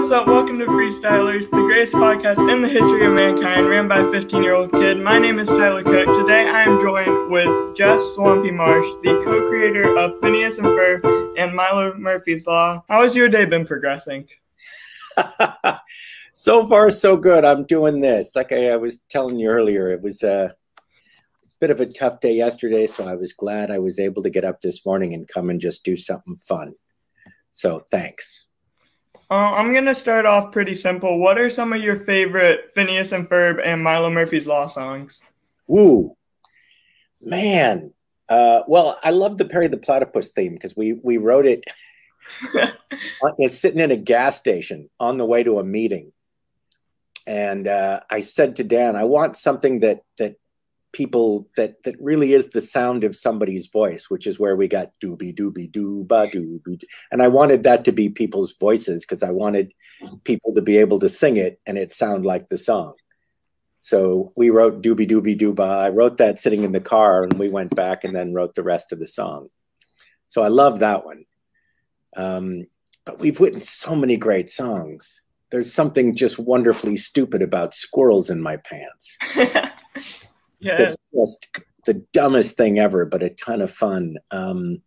what's up? Welcome to Freestylers, the greatest podcast in the history of mankind, ran by a 15 year old kid. My name is Tyler Cook. Today I am joined with Jeff Swampy Marsh, the co creator of Phineas and Ferb and Milo Murphy's Law. How has your day been progressing? so far, so good. I'm doing this. Like I, I was telling you earlier, it was a bit of a tough day yesterday, so I was glad I was able to get up this morning and come and just do something fun. So thanks. Uh, I'm gonna start off pretty simple. What are some of your favorite Phineas and Ferb and Milo Murphy's Law songs? Ooh, man. Uh, well, I love the Perry the Platypus theme because we we wrote it. it's sitting in a gas station on the way to a meeting, and uh, I said to Dan, "I want something that that people that that really is the sound of somebody's voice, which is where we got doobie doobie dooba doobie, and I wanted that to be people's voices because I wanted people to be able to sing it and it sound like the song. So we wrote doobie doobie dooba. I wrote that sitting in the car, and we went back and then wrote the rest of the song. So I love that one. Um, but we've written so many great songs. There's something just wonderfully stupid about squirrels in my pants. yeah. That's just the dumbest thing ever, but a ton of fun. Um,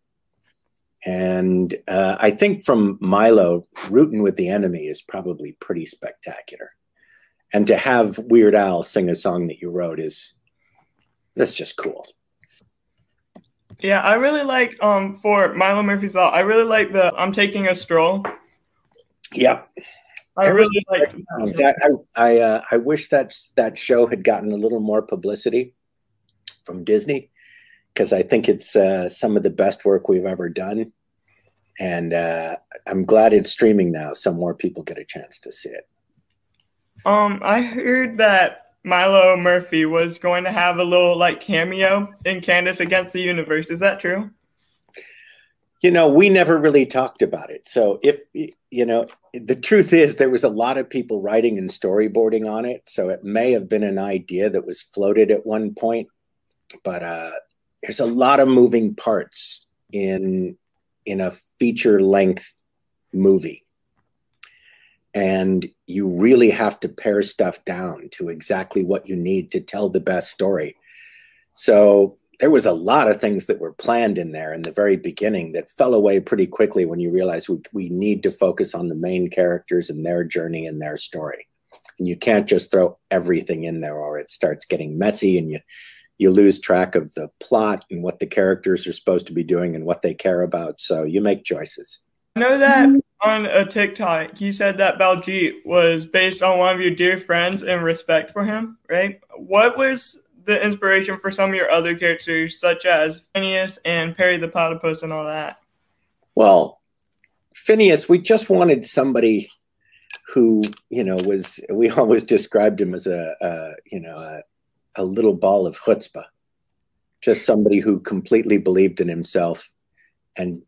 and uh, I think from Milo, rooting with the enemy is probably pretty spectacular. And to have Weird Al sing a song that you wrote is that's just cool. Yeah, I really like um for Milo Murphy's Law. I really like the I'm taking a stroll. Yeah. I really like. I I, uh, I wish that that show had gotten a little more publicity from Disney because I think it's uh, some of the best work we've ever done, and uh, I'm glad it's streaming now, so more people get a chance to see it. Um, I heard that Milo Murphy was going to have a little like cameo in Candace Against the Universe. Is that true? You know, we never really talked about it. So if you know, the truth is there was a lot of people writing and storyboarding on it. So it may have been an idea that was floated at one point, but uh, there's a lot of moving parts in in a feature length movie, and you really have to pare stuff down to exactly what you need to tell the best story. So there was a lot of things that were planned in there in the very beginning that fell away pretty quickly when you realize we, we need to focus on the main characters and their journey and their story. And you can't just throw everything in there or it starts getting messy and you you lose track of the plot and what the characters are supposed to be doing and what they care about. So you make choices. I know that mm-hmm. on a TikTok, you said that Baljeet was based on one of your dear friends and respect for him, right? What was the inspiration for some of your other characters, such as Phineas and Perry the Platypus and all that? Well, Phineas, we just wanted somebody who, you know, was we always described him as a, a you know, a, a little ball of chutzpah, just somebody who completely believed in himself and,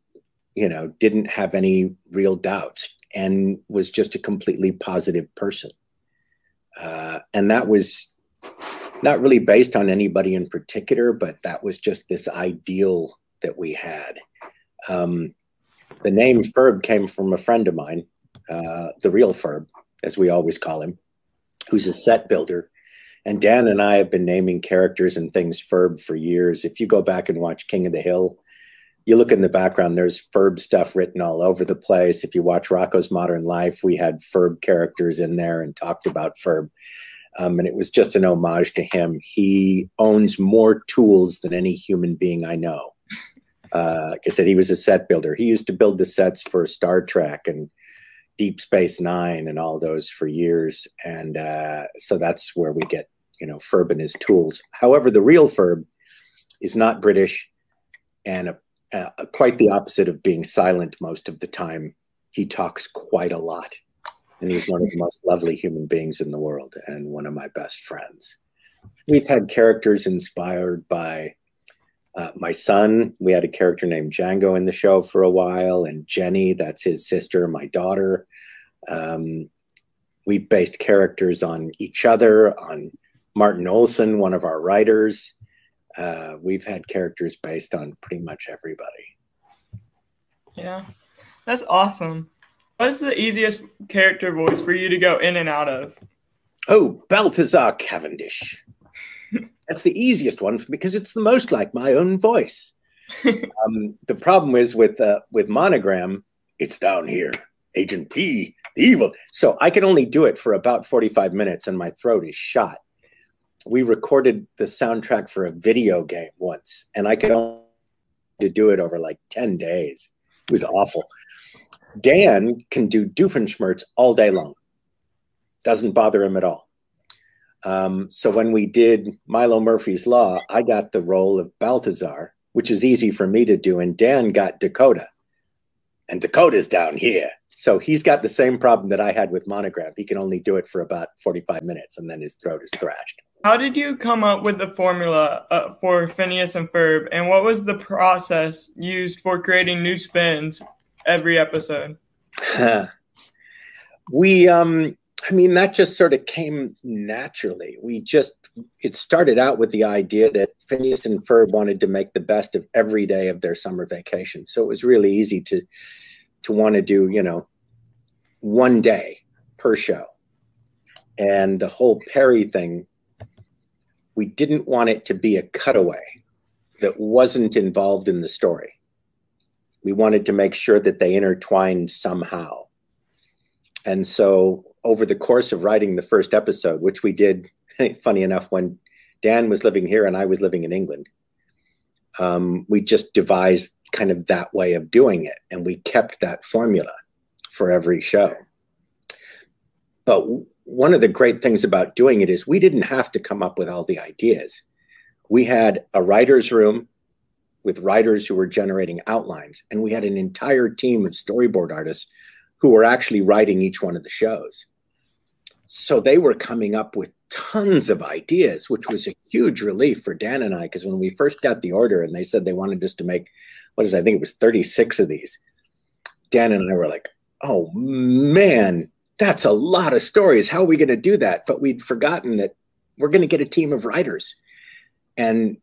you know, didn't have any real doubts and was just a completely positive person. Uh, and that was not really based on anybody in particular, but that was just this ideal that we had. Um, the name Ferb came from a friend of mine, uh, the real Ferb, as we always call him, who's a set builder. And Dan and I have been naming characters and things Ferb for years. If you go back and watch King of the Hill, you look in the background, there's Ferb stuff written all over the place. If you watch Rocko's Modern Life, we had Ferb characters in there and talked about Ferb. Um, and it was just an homage to him. He owns more tools than any human being I know. Uh, like I said, he was a set builder. He used to build the sets for Star Trek and Deep Space Nine and all those for years. And uh, so that's where we get, you know, Ferb and his tools. However, the real Ferb is not British and a, a, quite the opposite of being silent most of the time. He talks quite a lot and he's one of the most lovely human beings in the world and one of my best friends. We've had characters inspired by uh, my son. We had a character named Django in the show for a while, and Jenny, that's his sister, my daughter. Um, we've based characters on each other, on Martin Olson, one of our writers. Uh, we've had characters based on pretty much everybody. Yeah, that's awesome. What's the easiest character voice for you to go in and out of? Oh, Balthazar Cavendish. That's the easiest one because it's the most like my own voice. um, the problem is with uh, with monogram, it's down here. Agent P, the evil. So I can only do it for about 45 minutes and my throat is shot. We recorded the soundtrack for a video game once and I could only do it over like 10 days. It was awful. Dan can do Doofenshmirtz all day long. Doesn't bother him at all. Um, so when we did Milo Murphy's Law, I got the role of Balthazar, which is easy for me to do, and Dan got Dakota. And Dakota's down here. So he's got the same problem that I had with Monogram. He can only do it for about 45 minutes and then his throat is thrashed. How did you come up with the formula uh, for Phineas and Ferb, and what was the process used for creating new spins every episode? we, um, I mean, that just sort of came naturally. We just, it started out with the idea that Phineas and Ferb wanted to make the best of every day of their summer vacation. So it was really easy to, to want to do, you know, one day per show. And the whole Perry thing, we didn't want it to be a cutaway that wasn't involved in the story. We wanted to make sure that they intertwined somehow. And so, over the course of writing the first episode, which we did, funny enough, when Dan was living here and I was living in England, um, we just devised kind of that way of doing it. And we kept that formula for every show. But one of the great things about doing it is we didn't have to come up with all the ideas. We had a writer's room with writers who were generating outlines, and we had an entire team of storyboard artists who were actually writing each one of the shows. So they were coming up with tons of ideas, which was a huge relief for Dan and I, because when we first got the order and they said they wanted us to make, what is it, I think it was 36 of these, Dan and I were like, oh man, that's a lot of stories. How are we going to do that? But we'd forgotten that we're going to get a team of writers. And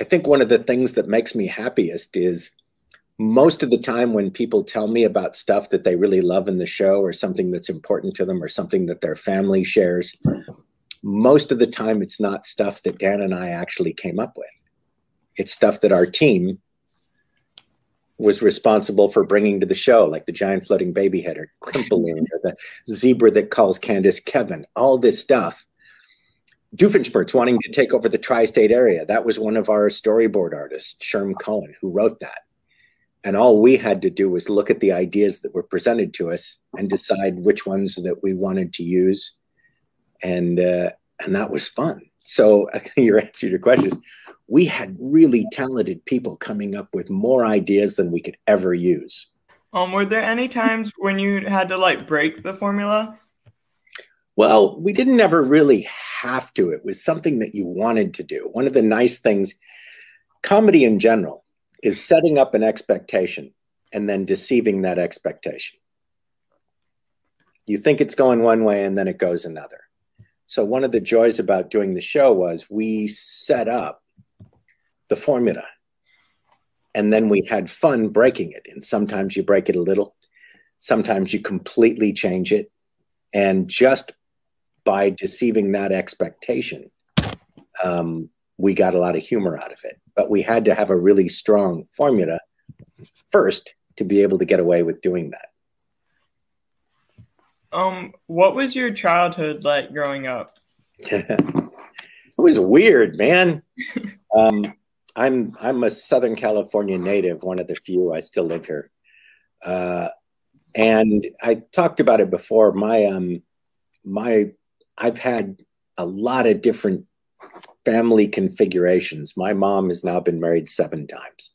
I think one of the things that makes me happiest is most of the time when people tell me about stuff that they really love in the show or something that's important to them or something that their family shares, most of the time it's not stuff that Dan and I actually came up with. It's stuff that our team was responsible for bringing to the show, like the giant floating baby head or or the zebra that calls Candace Kevin, all this stuff. Doofenshmirtz wanting to take over the tri-state area. That was one of our storyboard artists, Sherm Cohen, who wrote that. And all we had to do was look at the ideas that were presented to us and decide which ones that we wanted to use. And uh, and that was fun. So your answer to your question is we had really talented people coming up with more ideas than we could ever use. Um, were there any times when you had to like break the formula? Well, we didn't ever really have to. It was something that you wanted to do. One of the nice things, comedy in general, is setting up an expectation and then deceiving that expectation. You think it's going one way and then it goes another. So, one of the joys about doing the show was we set up the formula. And then we had fun breaking it. And sometimes you break it a little, sometimes you completely change it. And just by deceiving that expectation, um, we got a lot of humor out of it. But we had to have a really strong formula first to be able to get away with doing that. Um, what was your childhood like growing up? it was weird, man. um, I'm I'm a Southern California native, one of the few. I still live here, uh, and I talked about it before. My um, my I've had a lot of different family configurations. My mom has now been married seven times.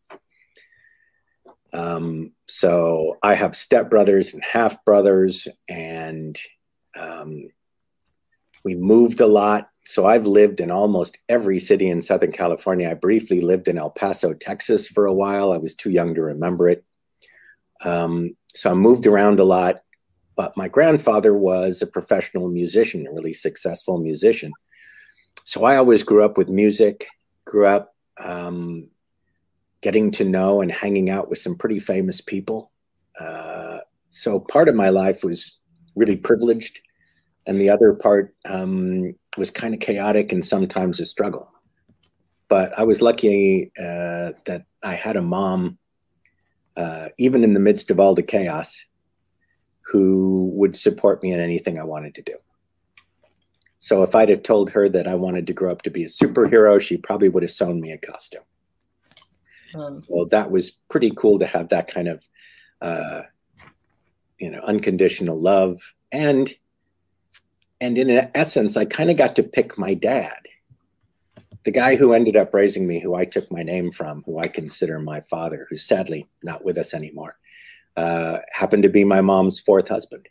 Um, so I have stepbrothers and half brothers, and um, we moved a lot so I've lived in almost every city in Southern California. I briefly lived in El Paso, Texas for a while. I was too young to remember it. Um, so I moved around a lot. But my grandfather was a professional musician, a really successful musician. So I always grew up with music, grew up um, getting to know and hanging out with some pretty famous people. Uh, so part of my life was really privileged, and the other part um, was kind of chaotic and sometimes a struggle. But I was lucky uh, that I had a mom, uh, even in the midst of all the chaos, who would support me in anything I wanted to do. So if I'd have told her that I wanted to grow up to be a superhero, she probably would have sewn me a costume. Um, well, that was pretty cool to have that kind of, uh, you know, unconditional love, and and in essence, I kind of got to pick my dad, the guy who ended up raising me, who I took my name from, who I consider my father, who's sadly not with us anymore, uh, happened to be my mom's fourth husband,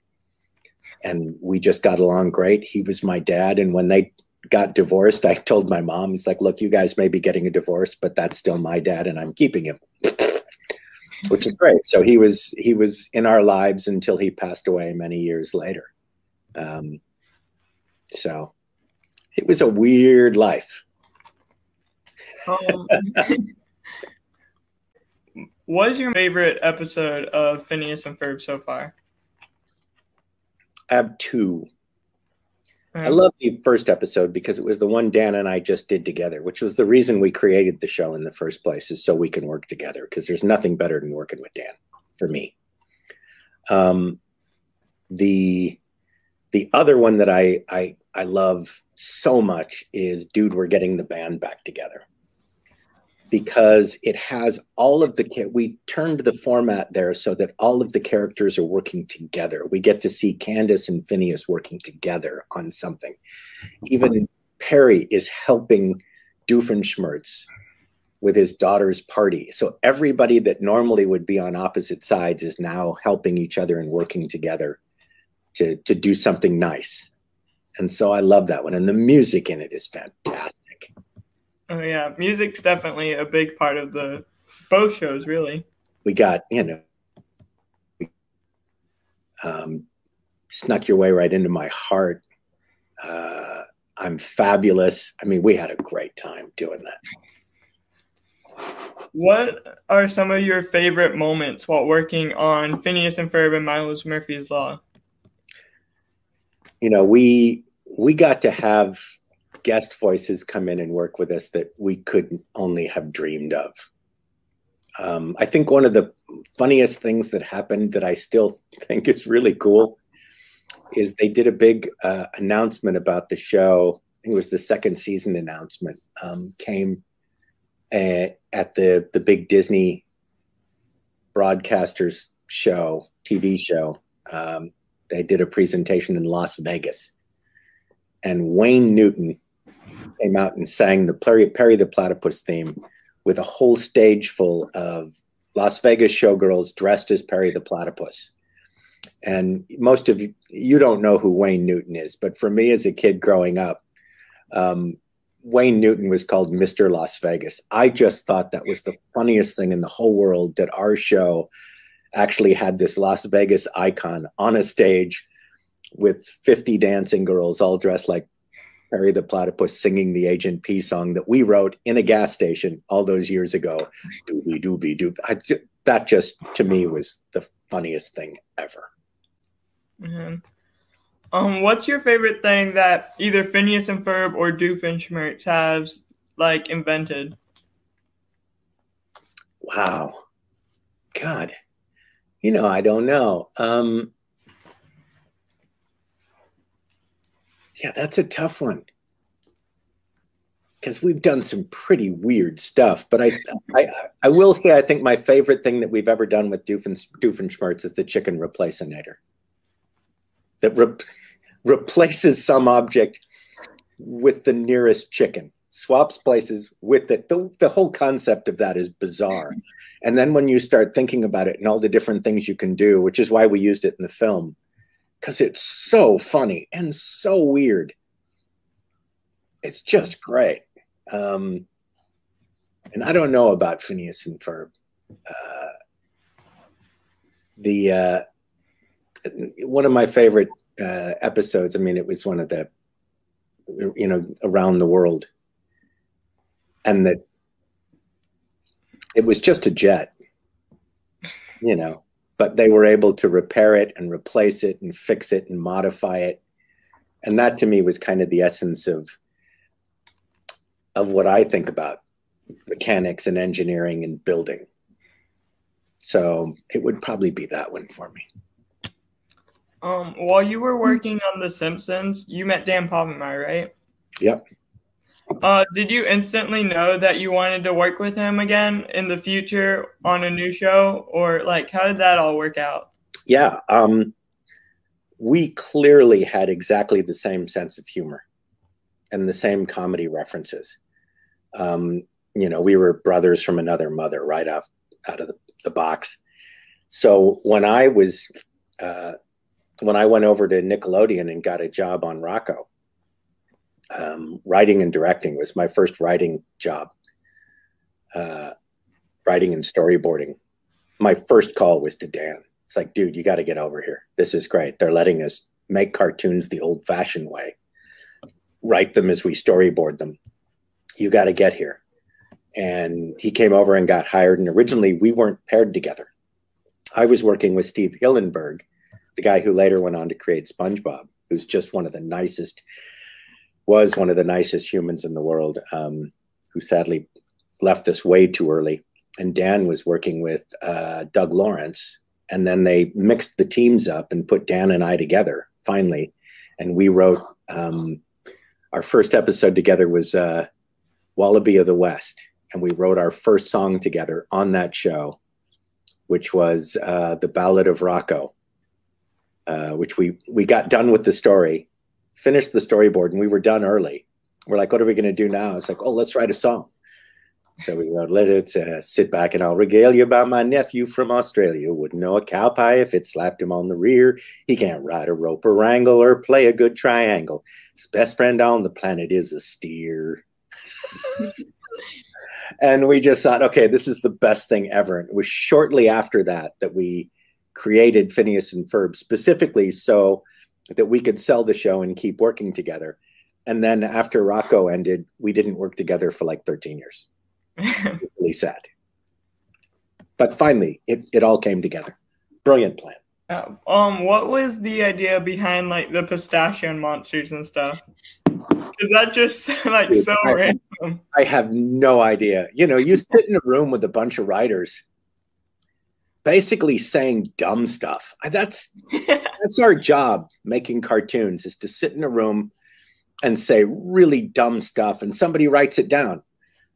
and we just got along great. He was my dad, and when they got divorced, I told my mom, it's like, look, you guys may be getting a divorce, but that's still my dad and I'm keeping him. Which is great. So he was he was in our lives until he passed away many years later. Um, so it was a weird life. Um, what is your favorite episode of Phineas and Ferb so far? I have two. I love the first episode because it was the one Dan and I just did together, which was the reason we created the show in the first place, is so we can work together. Because there's nothing better than working with Dan for me. Um, the the other one that I I I love so much is, dude, we're getting the band back together because it has all of the we turned the format there so that all of the characters are working together. We get to see candace and phineas working together on something. Even perry is helping doofenshmirtz with his daughter's party. So everybody that normally would be on opposite sides is now helping each other and working together to to do something nice. And so i love that one. And the music in it is fantastic Oh yeah, music's definitely a big part of the both shows, really. We got you know, um, snuck your way right into my heart. Uh, I'm fabulous. I mean, we had a great time doing that. What are some of your favorite moments while working on Phineas and Ferb and Milo's Murphy's Law? You know, we we got to have guest voices come in and work with us that we could only have dreamed of. Um, I think one of the funniest things that happened that I still think is really cool is they did a big uh, announcement about the show. I think it was the second season announcement. Um, came uh, at the the big Disney broadcasters show, TV show. Um, they did a presentation in Las Vegas, and Wayne Newton came out and sang the Perry, Perry the Platypus theme with a whole stage full of Las Vegas showgirls dressed as Perry the Platypus. And most of you, you don't know who Wayne Newton is, but for me as a kid growing up, um, Wayne Newton was called Mr. Las Vegas. I just thought that was the funniest thing in the whole world that our show actually had this Las Vegas icon on a stage with 50 dancing girls all dressed like Perry the Platypus singing the Agent P song that we wrote in a gas station all those years ago. Doobie doobie doop. I, that just to me was the funniest thing ever. Mm-hmm. Um, what's your favorite thing that either Phineas and Ferb or Doofenshmirtz has like invented? Wow, God, you know I don't know. Um, Yeah, that's a tough one. Because we've done some pretty weird stuff, but I, I, I will say I think my favorite thing that we've ever done with Doofen, Doofenshmirtz is the chicken replacinator. That re- replaces some object with the nearest chicken, swaps places with it. The, the whole concept of that is bizarre. And then when you start thinking about it and all the different things you can do, which is why we used it in the film, because it's so funny and so weird. It's just great. Um, and I don't know about Phineas and Ferb. Uh, the uh, one of my favorite uh, episodes. I mean, it was one of the you know around the world, and that it was just a jet, you know, but they were able to repair it and replace it and fix it and modify it. And that to me was kind of the essence of of what I think about mechanics and engineering and building. So it would probably be that one for me. Um, while you were working on The Simpsons, you met Dan Povenmire, right? Yep. Uh, did you instantly know that you wanted to work with him again in the future on a new show, or like how did that all work out? Yeah, um, we clearly had exactly the same sense of humor and the same comedy references. Um, you know, we were brothers from another mother right off out of the, the box. So when I was uh, when I went over to Nickelodeon and got a job on Rocko, um, writing and directing was my first writing job. Uh, writing and storyboarding. My first call was to Dan. It's like, dude, you got to get over here. This is great. They're letting us make cartoons the old fashioned way, write them as we storyboard them. You got to get here. And he came over and got hired. And originally, we weren't paired together. I was working with Steve Hillenburg, the guy who later went on to create SpongeBob, who's just one of the nicest was one of the nicest humans in the world, um, who sadly left us way too early. And Dan was working with uh, Doug Lawrence, and then they mixed the teams up and put Dan and I together finally, and we wrote. Um, our first episode together was uh, Wallaby of the West, and we wrote our first song together on that show, which was uh, the Ballad of Rocko, uh, which we we got done with the story finished the storyboard and we were done early. We're like, what are we going to do now? It's like, oh, let's write a song. So we wrote, let it uh, sit back and I'll regale you about my nephew from Australia. Wouldn't know a cow pie if it slapped him on the rear. He can't ride a rope or wrangle or play a good triangle. His best friend on the planet is a steer. and we just thought, okay, this is the best thing ever. And it was shortly after that that we created Phineas and Ferb specifically so that we could sell the show and keep working together. And then after Rocko ended, we didn't work together for like 13 years. really sad. But finally, it, it all came together. Brilliant plan. Uh, um, what was the idea behind like the pistachio monsters and stuff? Is that just like Dude, so I, random? I have no idea. You know, you sit in a room with a bunch of writers basically saying dumb stuff. That's that's our job making cartoons is to sit in a room and say really dumb stuff and somebody writes it down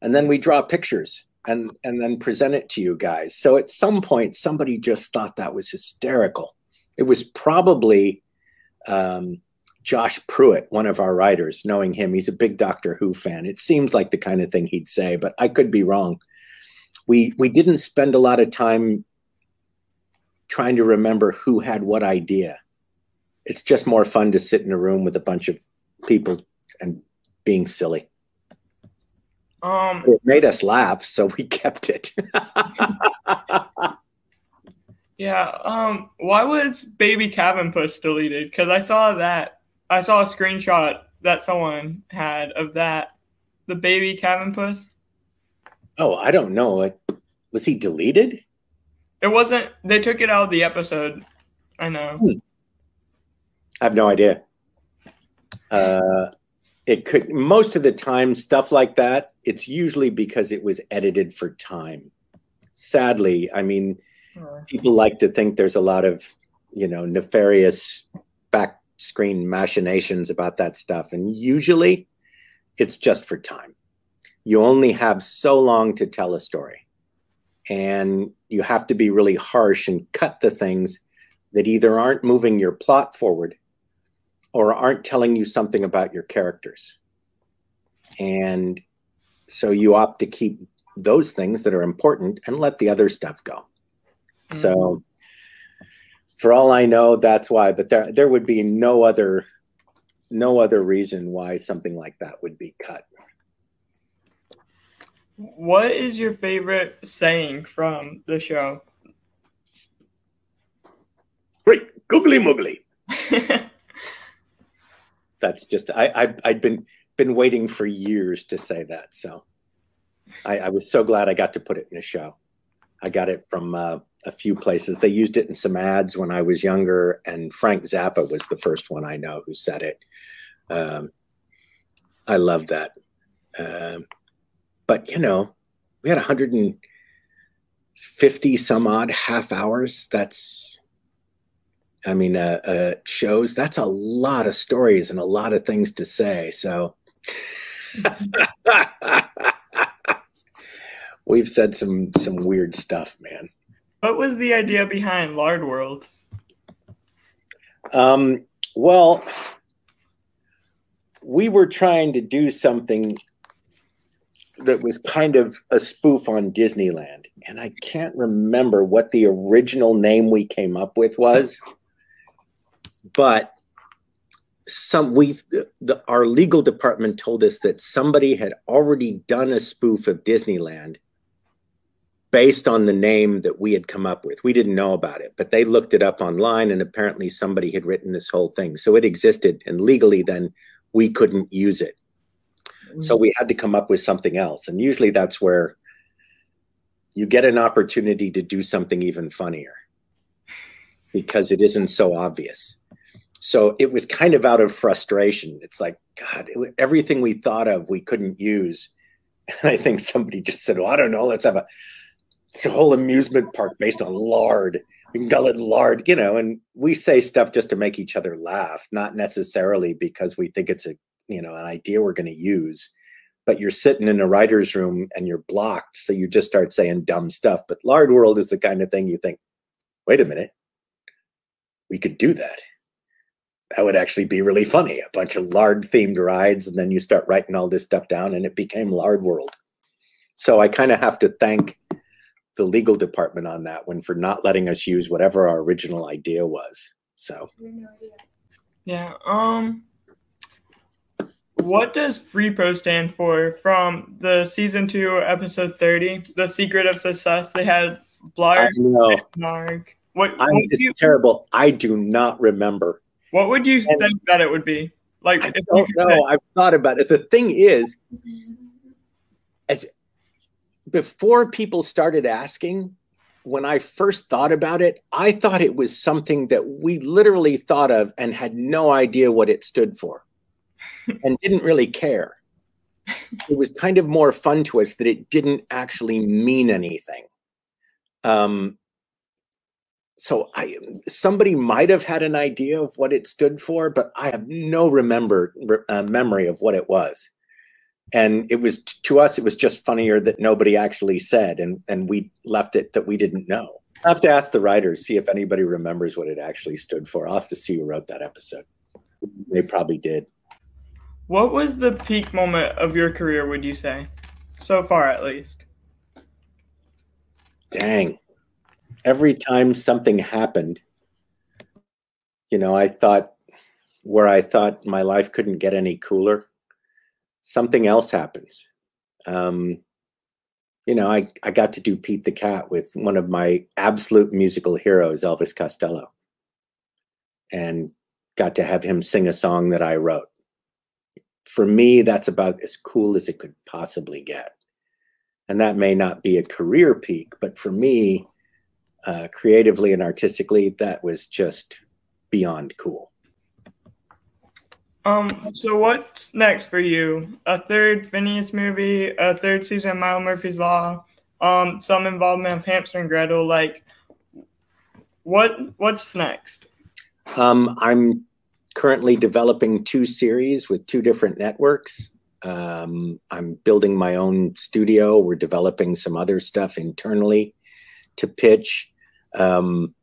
and then we draw pictures and and then present it to you guys. So at some point somebody just thought that was hysterical. It was probably um, Josh Pruett, one of our writers, knowing him, he's a big Doctor Who fan. It seems like the kind of thing he'd say, but I could be wrong. We we didn't spend a lot of time trying to remember who had what idea. It's just more fun to sit in a room with a bunch of people and being silly. Um, it made us laugh, so we kept it. yeah. Um, why was Baby Cabin Puss deleted? Because I saw that. I saw a screenshot that someone had of that. The Baby Cabin Puss. Oh, I don't know. Was he deleted? It wasn't. They took it out of the episode. I know. Hmm. I have no idea. Uh, it could most of the time stuff like that. It's usually because it was edited for time. Sadly, I mean, oh. people like to think there's a lot of you know nefarious back screen machinations about that stuff, and usually it's just for time. You only have so long to tell a story and you have to be really harsh and cut the things that either aren't moving your plot forward or aren't telling you something about your characters. And so you opt to keep those things that are important and let the other stuff go. Mm-hmm. So for all I know, that's why, but there there would be no other no other reason why something like that would be cut. What is your favorite saying from the show? Great, googly moogly. That's just I, I I'd been been waiting for years to say that, so I, I was so glad I got to put it in a show. I got it from uh, a few places. They used it in some ads when I was younger, and Frank Zappa was the first one I know who said it. Um, I love that. Um, but you know, we had 150 some odd half hours. That's, I mean, uh, uh, shows. That's a lot of stories and a lot of things to say. So. We've said some some weird stuff, man. What was the idea behind Lard World? Um, well, we were trying to do something that was kind of a spoof on Disneyland. And I can't remember what the original name we came up with was. But some we our legal department told us that somebody had already done a spoof of Disneyland based on the name that we had come up with. We didn't know about it, but they looked it up online and apparently somebody had written this whole thing. So it existed and legally then we couldn't use it. So mm. we had to come up with something else. And usually that's where you get an opportunity to do something even funnier because it isn't so obvious. So it was kind of out of frustration. It's like, God, it, everything we thought of, we couldn't use. And I think somebody just said, well, I don't know. Let's have a a whole amusement park based on lard. We can call it lard, you know, and we say stuff just to make each other laugh, not necessarily because we think it's a, you know, an idea we're going to use. But you're sitting in a writer's room and you're blocked. So you just start saying dumb stuff. But Lard World is the kind of thing you think, wait a minute, we could do that. That would actually be really funny. A bunch of lard themed rides. And then you start writing all this stuff down and it became Lard World. So I kind of have to thank the legal department on that one for not letting us use whatever our original idea was. So, yeah. Um, what does FreePro stand for? From the season two, episode thirty, "The Secret of Success," they had Blarg and Narg. What? I'm what you, terrible. I do not remember. What would you and think that it would be? Like, I don't know. I've thought about it. The thing is, as before people started asking, when I first thought about it, I thought it was something that we literally thought of and had no idea what it stood for and didn't really care. It was kind of more fun to us that it didn't actually mean anything. Um, so I somebody might have had an idea of what it stood for, but I have no remember uh, memory of what it was. And it was to us it was just funnier that nobody actually said and and we left it that we didn't know. I have to ask the writers see if anybody remembers what it actually stood for. I'll have to see who wrote that episode. They probably did what was the peak moment of your career would you say so far at least dang every time something happened you know i thought where i thought my life couldn't get any cooler something else happens. Um, you know, I, I got to do Pete the Cat with one of my absolute musical heroes, Elvis Costello, and got to have him sing a song that I wrote. For me, that's about as cool as it could possibly get. And that may not be a career peak, but for me, uh, creatively and artistically, that was just beyond cool. Um, so what's next for you? A third Phineas movie, a third season of Milo Murphy's Law, um, some involvement of Hamster and Gretel. Like, what what's next? Um, I'm currently developing two series with two different networks. Um, I'm building my own studio. We're developing some other stuff internally to pitch. Um,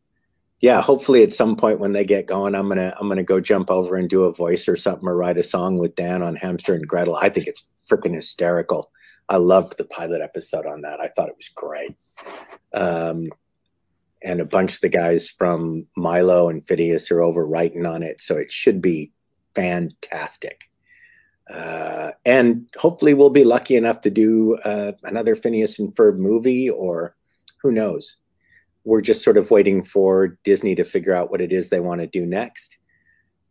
yeah, hopefully at some point when they get going, I'm gonna I'm gonna go jump over and do a voice or something or write a song with Dan on Hamster and Gretel. I think it's freaking hysterical. I loved the pilot episode on that. I thought it was great. Um, and a bunch of the guys from Milo and Phineas are over writing on it, so it should be fantastic. Uh, and hopefully, we'll be lucky enough to do uh, another Phineas and Ferb movie, or who knows we're just sort of waiting for Disney to figure out what it is they want to do next.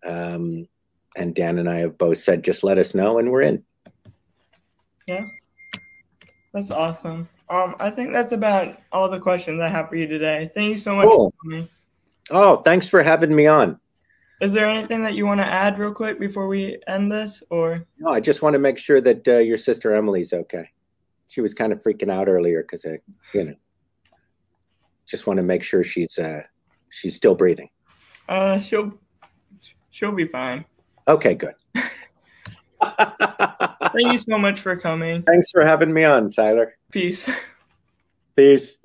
Um, and Dan and I have both said, just let us know, and we're in. Yeah, that's awesome. Um, I think that's about all the questions I have for you today. Thank you so much Cool. for coming. Oh, thanks for having me on. Is there anything that you want to add real quick before we end this, or No, I just want to make sure that uh, your sister Emily's okay. She was kind of freaking out earlier because I, you know, just want to make sure she's uh, she's still breathing. uh, she'll she'll be fine. Okay, good. Thank you so much for coming. Thanks for having me on, Tyler. Peace. Peace.